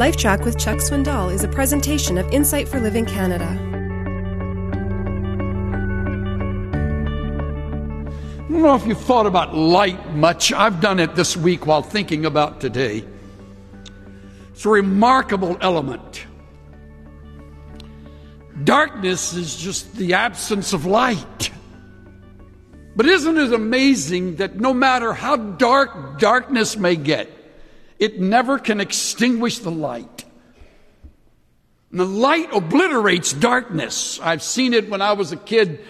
LifeTrac with Chuck Swindoll is a presentation of Insight for Living Canada. I don't know if you've thought about light much. I've done it this week while thinking about today. It's a remarkable element. Darkness is just the absence of light. But isn't it amazing that no matter how dark darkness may get, it never can extinguish the light? And the light obliterates darkness. I've seen it when I was a kid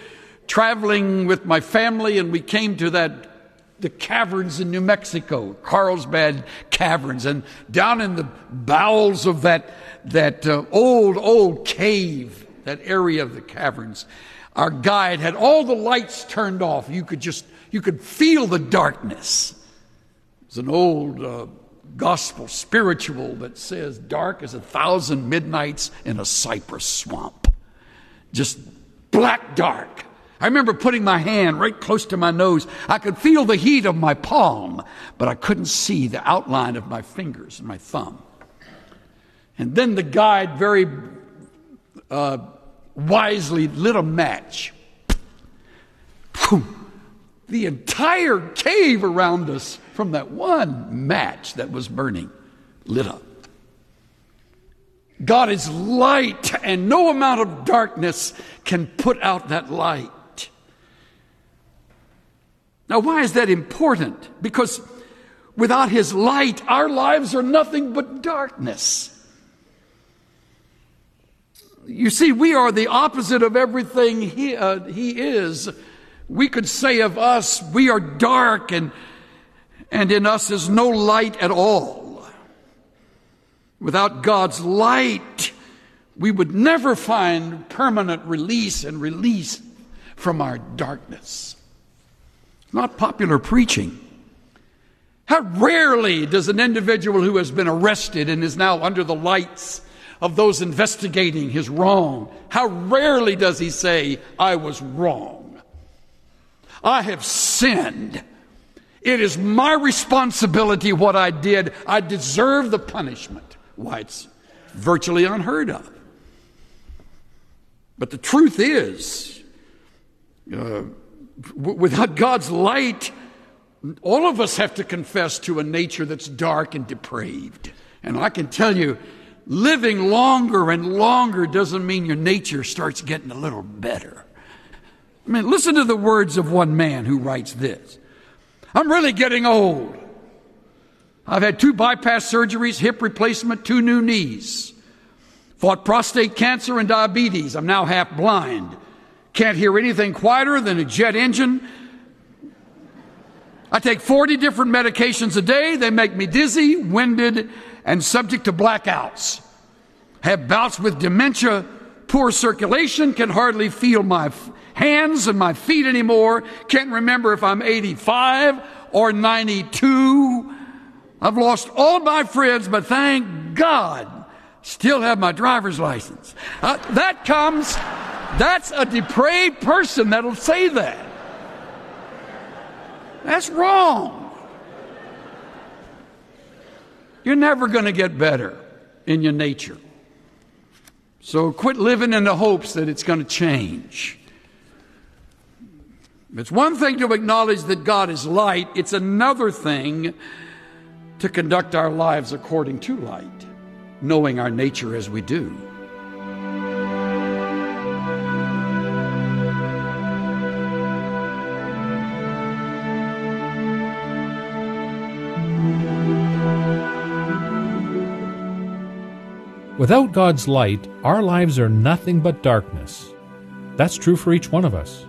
traveling with my family and we came to that the caverns in New Mexico, Carlsbad Caverns, and down in the bowels of that that uh, old old cave, that area of the caverns, our guide had all the lights turned off. You could just, you could feel the darkness. It's an old uh, gospel spiritual that says, dark as a thousand midnights in a cypress swamp. Just black dark. I remember putting my hand right close to my nose. I could feel the heat of my palm, but I couldn't see the outline of my fingers and my thumb. And then the guide very uh, wisely lit a match. The entire cave around us from that one match that was burning lit up. God is light, and no amount of darkness can put out that light. Now, why is that important? Because without His light, our lives are nothing but darkness. You see, we are the opposite of everything he, uh, he is. We could say of us, we are dark and, and in us is no light at all. Without God's light, we would never find permanent release and release from our darkness. Not popular preaching. How rarely does an individual who has been arrested and is now under the lights of those investigating his wrong. How rarely does he say, I was wrong. I have sinned. It is my responsibility what I did. I deserve the punishment. Why, it's virtually unheard of. But the truth is, uh, without God's light, all of us have to confess to a nature that's dark and depraved. And I can tell you, living longer and longer doesn't mean your nature starts getting a little better. I mean, listen to the words of one man who writes this I'm really getting old. I've had two bypass surgeries, hip replacement, two new knees. Fought prostate cancer and diabetes. I'm now half blind. Can't hear anything quieter than a jet engine. I take 40 different medications a day. They make me dizzy, winded, and subject to blackouts. Have bouts with dementia, poor circulation, can hardly feel my f- hands and my feet anymore, can't remember if I'm 85 or 92. I've lost all my friends, but thank God, still have my driver's license. Uh, that comes, that's a depraved person that'll say that. That's wrong. You're never going to get better in your nature. So quit living in the hopes that it's going to change. It's one thing to acknowledge that God is light, it's another thing to conduct our lives according to light, knowing our nature as we do. Without God's light, our lives are nothing but darkness. That's true for each one of us.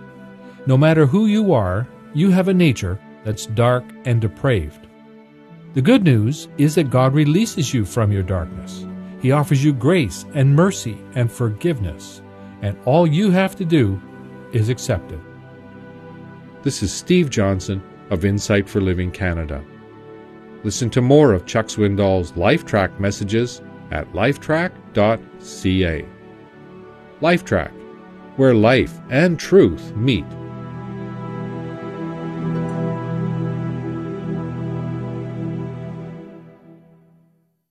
No matter who you are, you have a nature that's dark and depraved. The good news is that God releases you from your darkness. He offers you grace and mercy and forgiveness, and all you have to do is accept it. This is Steve Johnson of Insight for Living Canada. Listen to more of Chuck Swindoll's LifeTrac messages at lifetrac.ca. LifeTrac, where life and truth meet.